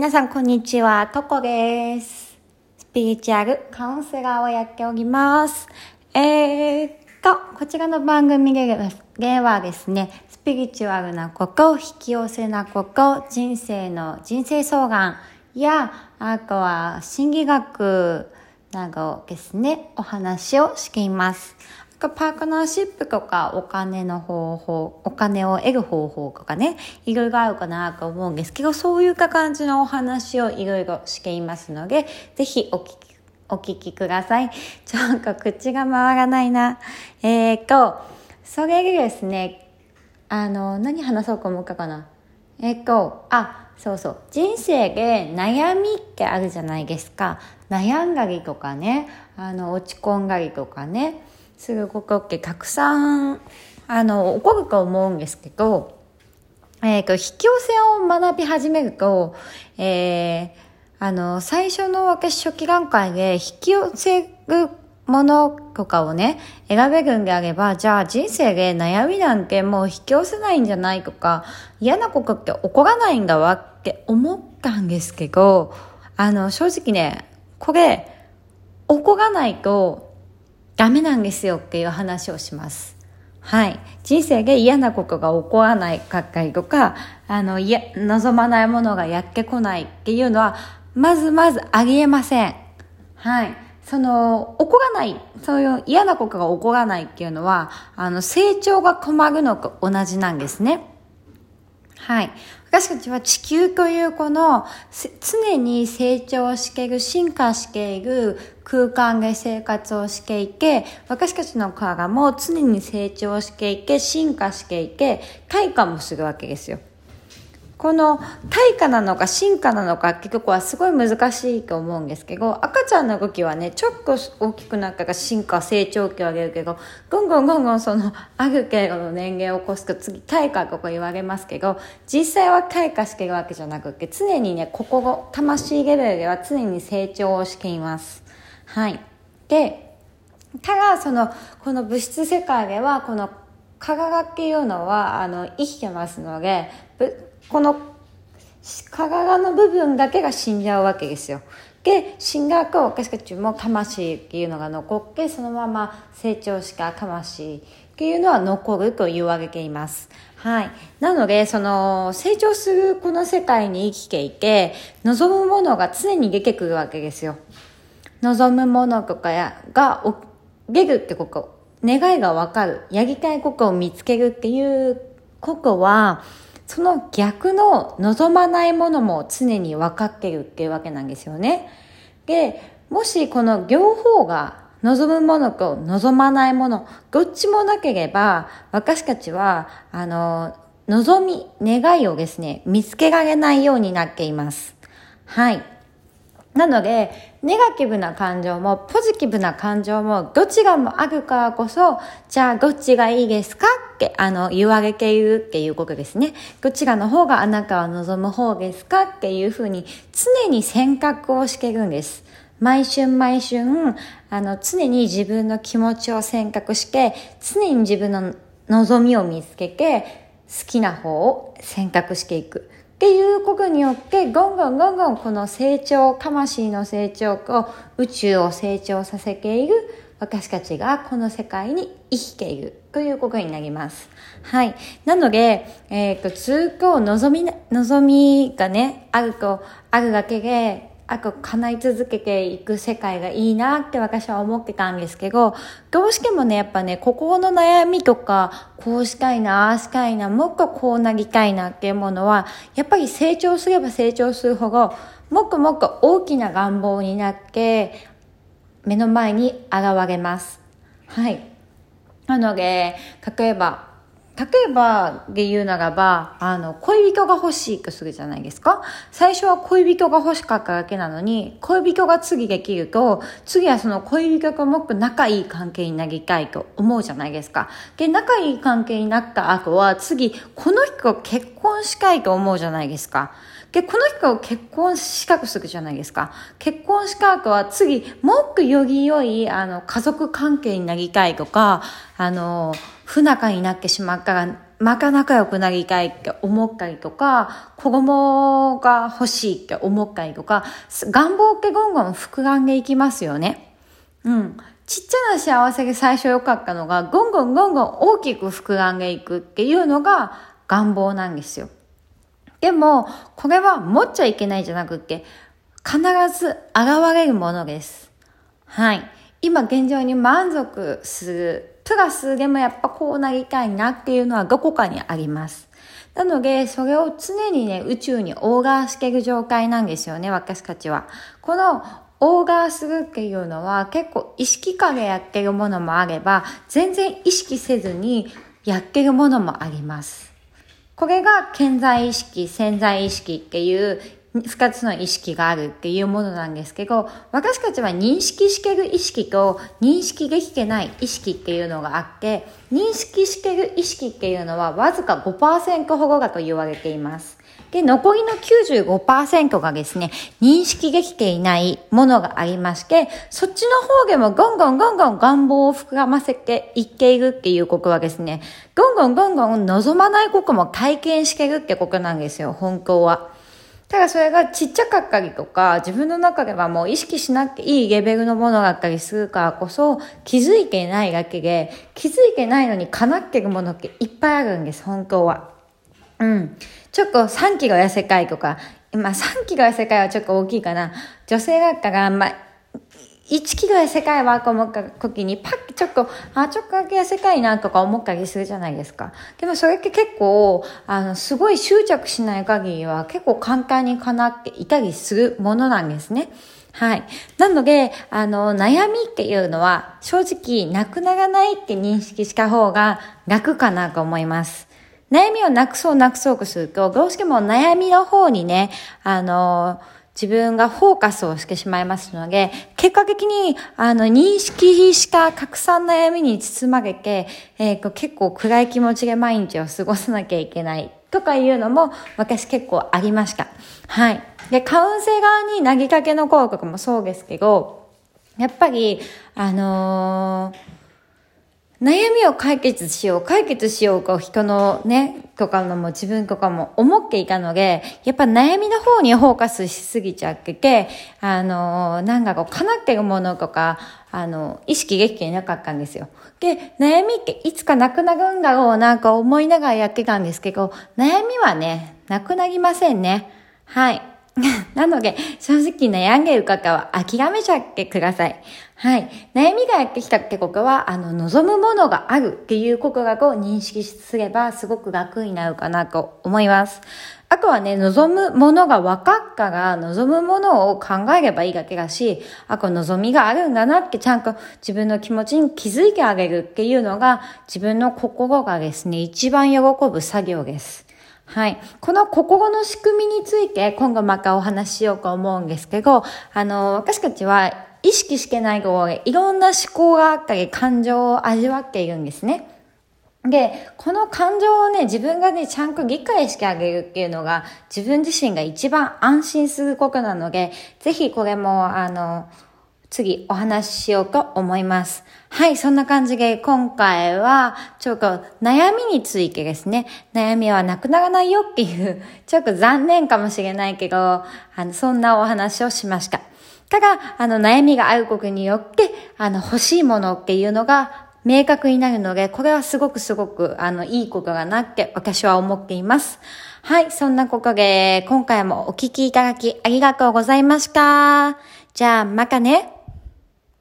皆さん、こんにちは。とこです。スピリチュアルカウンセラーをやっております。えーっと、こちらの番組ではですね、スピリチュアルなこと、引き寄せなこと、人生の人生相談や、あとは心理学などですね、お話をしています。パートナーシップとかお金の方法、お金を得る方法とかね、いろいろあるかなと思うんですけど、そういう感じのお話をいろいろしていますので、ぜひお聞き、お聞きください。ちょっと口が回らないな。えーと、それでですね、あの、何話そうと思ったかな。えっと、あ、そうそう。人生で悩みってあるじゃないですか。悩んだりとかね、あの、落ち込んだりとかね。することってたくさん、あの、起こると思うんですけど、えっ、ー、と、引き寄せを学び始めると、えー、あの、最初の私初期段階で引き寄せるものとかをね、選べるんであれば、じゃあ人生で悩みなんてもう引き寄せないんじゃないとか、嫌なことって起こらないんだわって思ったんですけど、あの、正直ね、これ、起こらないと、ダメなんですよっていう話をします。はい。人生で嫌なことが起こらないかったりとか、あの、いや、望まないものがやってこないっていうのは、まずまずありえません。はい。その、起こらない、そういう嫌なことが起こらないっていうのは、あの、成長が困るのと同じなんですね。はい。私たちは地球というこの常に成長している、進化している空間で生活をしていて、私たちの体も常に成長していけ、進化していけ、開花もするわけですよ。この退化なのか進化なのか結局はすごい難しいと思うんですけど赤ちゃんの動きはねちょっと大きくなったら進化成長期を上げるけどぐんぐんぐんぐんそのある程度の年齢を起こすと次退化とか言われますけど実際は退化してるわけじゃなくて常にね心魂レベルでは常に成長をしています。はい。でただそのこの物質世界ではこの体っていうのはあの生きてますのでこの体の部分だけが死んじゃうわけですよ。で死んだ後私たちも魂っていうのが残ってそのまま成長した魂っていうのは残ると言われています。はい。なので、その、成長するこの世界に生きていて、望むものが常に出てくるわけですよ。望むものとかが出るってこと、願いがわかる、やりたいことを見つけるっていうことは、その逆の望まないものも常に分かってるっていうわけなんですよね。で、もしこの両方が望むものと望まないもの、どっちもなければ、私たちは、あの、望み、願いをですね、見つけられないようになっています。はい。なので、ネガティブな感情もポジティブな感情もどちらもあるからこそ、じゃあどっちがいいですかってあの言われているっていうことですね。どちらの方があなたは望む方ですか？っていうふうに常に選択をしてるんです。毎春毎春、あの常に自分の気持ちを選択して、常に自分の望みを見つけて、好きな方を選択していく。っていうことによって、ゴンゴンゴンゴンこの成長、魂の成長と宇宙を成長させている私たちがこの世界に生きているということになります。はい。なので、えっ、ー、と、通行望み、望みがね、あると、あるだけで、あと叶い続けていく世界がいいなって私は思ってたんですけど、どうしてもね、やっぱね、心の悩みとか、こうしたいな、ああしたいな、もっとこうなりたいなっていうものは、やっぱり成長すれば成長するほど、もっともっと大きな願望になって、目の前に現れます。はい。なので、例えば、例えばで言うならば、あの、恋人が欲しいとするじゃないですか。最初は恋人が欲しかっただけなのに、恋人が次できると、次はその恋人ともっと仲いい関係になりたいと思うじゃないですか。で、仲いい関係になった後は、次、この人と結婚したいと思うじゃないですか。で、この人を結婚したくするじゃないですか。結婚した後は次、もっとより良い、あの、家族関係になりたいとか、あの、不仲になってしまったらまか仲良くなりたいって思ったりとか、子供が欲しいって思ったりとか、願望ってゴンゴン膨らんでいきますよね。うん。ちっちゃな幸せが最初良かったのが、ゴンゴンゴンゴン大きく膨らんでいくっていうのが願望なんですよ。でも、これは持っちゃいけないじゃなくって、必ず現れるものです。はい。今現状に満足する。プラスでもやっぱこうなりたいなっていうのはどこかにあります。なので、それを常にね、宇宙にオーガーしてる状態なんですよね、私たちは。このオーガーするっていうのは結構意識下でやってるものもあれば、全然意識せずにやってるものもあります。これが健在意識、潜在意識っていう二つの意識があるっていうものなんですけど、私たちは認識してる意識と認識できてない意識っていうのがあって、認識してる意識っていうのはわずか5%ほどだと言われています。で、残りの95%がですね、認識できていないものがありまして、そっちの方でもゴンゴンゴンゴン願望を膨らませていっているっていうことはですね、ゴンゴンゴンゴン望まないことも体験してるってことなんですよ、本当は。ただそれがちっちゃかったりとか、自分の中ではもう意識しなくていいレベルのものだったりするからこそ、気づいてないだけで、気づいてないのに叶ってるものっていっぱいあるんです、本当は。うん。ちょっと3キロ痩せたいとか、まあ3キロ痩せたいはちょっと大きいかな。女性だったら、まあ、1キロ痩せたいわと思った時に、パッちょっと、あ、ちょっとだけ痩せたいなとか思ったりするじゃないですか。でもそれって結構、あの、すごい執着しない限りは結構簡単に叶っていたりするものなんですね。はい。なので、あの、悩みっていうのは、正直、なくならないって認識した方が楽かなと思います。悩みをなくそうなくそうとすると、どうしても悩みの方にね、あの、自分がフォーカスをしてしまいますので、結果的に、あの、認識した拡散悩みに包まれて、えー、結構暗い気持ちで毎日を過ごさなきゃいけないとかいうのも私結構ありました。はい。で、カウンセラーに投げかけの効果もそうですけど、やっぱり、あのー悩みを解決しよう、解決しようか、人のね、とかのも自分とかも思っていたので、やっぱ悩みの方にフォーカスしすぎちゃってて、あの、なんかこう、叶ってるものとか、あの、意識できていなかったんですよ。で、悩みっていつかなくなるんだろうなんか思いながらやってたんですけど、悩みはね、なくなりませんね。はい。なので、正直悩んでいる方は諦めちゃってください。はい。悩みがやってきたってことは、あの、望むものがあるっていうことがを認識すれば、すごく楽になるかなと思います。あとはね、望むものが分かったら、望むものを考えればいいだけだし、あ、こ望みがあるんだなってちゃんと自分の気持ちに気づいてあげるっていうのが、自分の心がですね、一番喜ぶ作業です。はい。この心の仕組みについて今後またお話ししようと思うんですけど、あの、私たちは意識してないといろんな思考があったり感情を味わっているんですね。で、この感情をね、自分がね、ちゃんと理解してあげるっていうのが、自分自身が一番安心することなので、ぜひこれも、あの、次お話ししようと思います。はい、そんな感じで今回はちょっと悩みについてですね、悩みはなくならないよっていう、ちょっと残念かもしれないけど、あの、そんなお話をしました。ただ、あの、悩みがあることによって、あの、欲しいものっていうのが明確になるので、これはすごくすごく、あの、いいことだなって私は思っています。はい、そんなことで、今回もお聞きいただきありがとうございました。じゃあ、またね。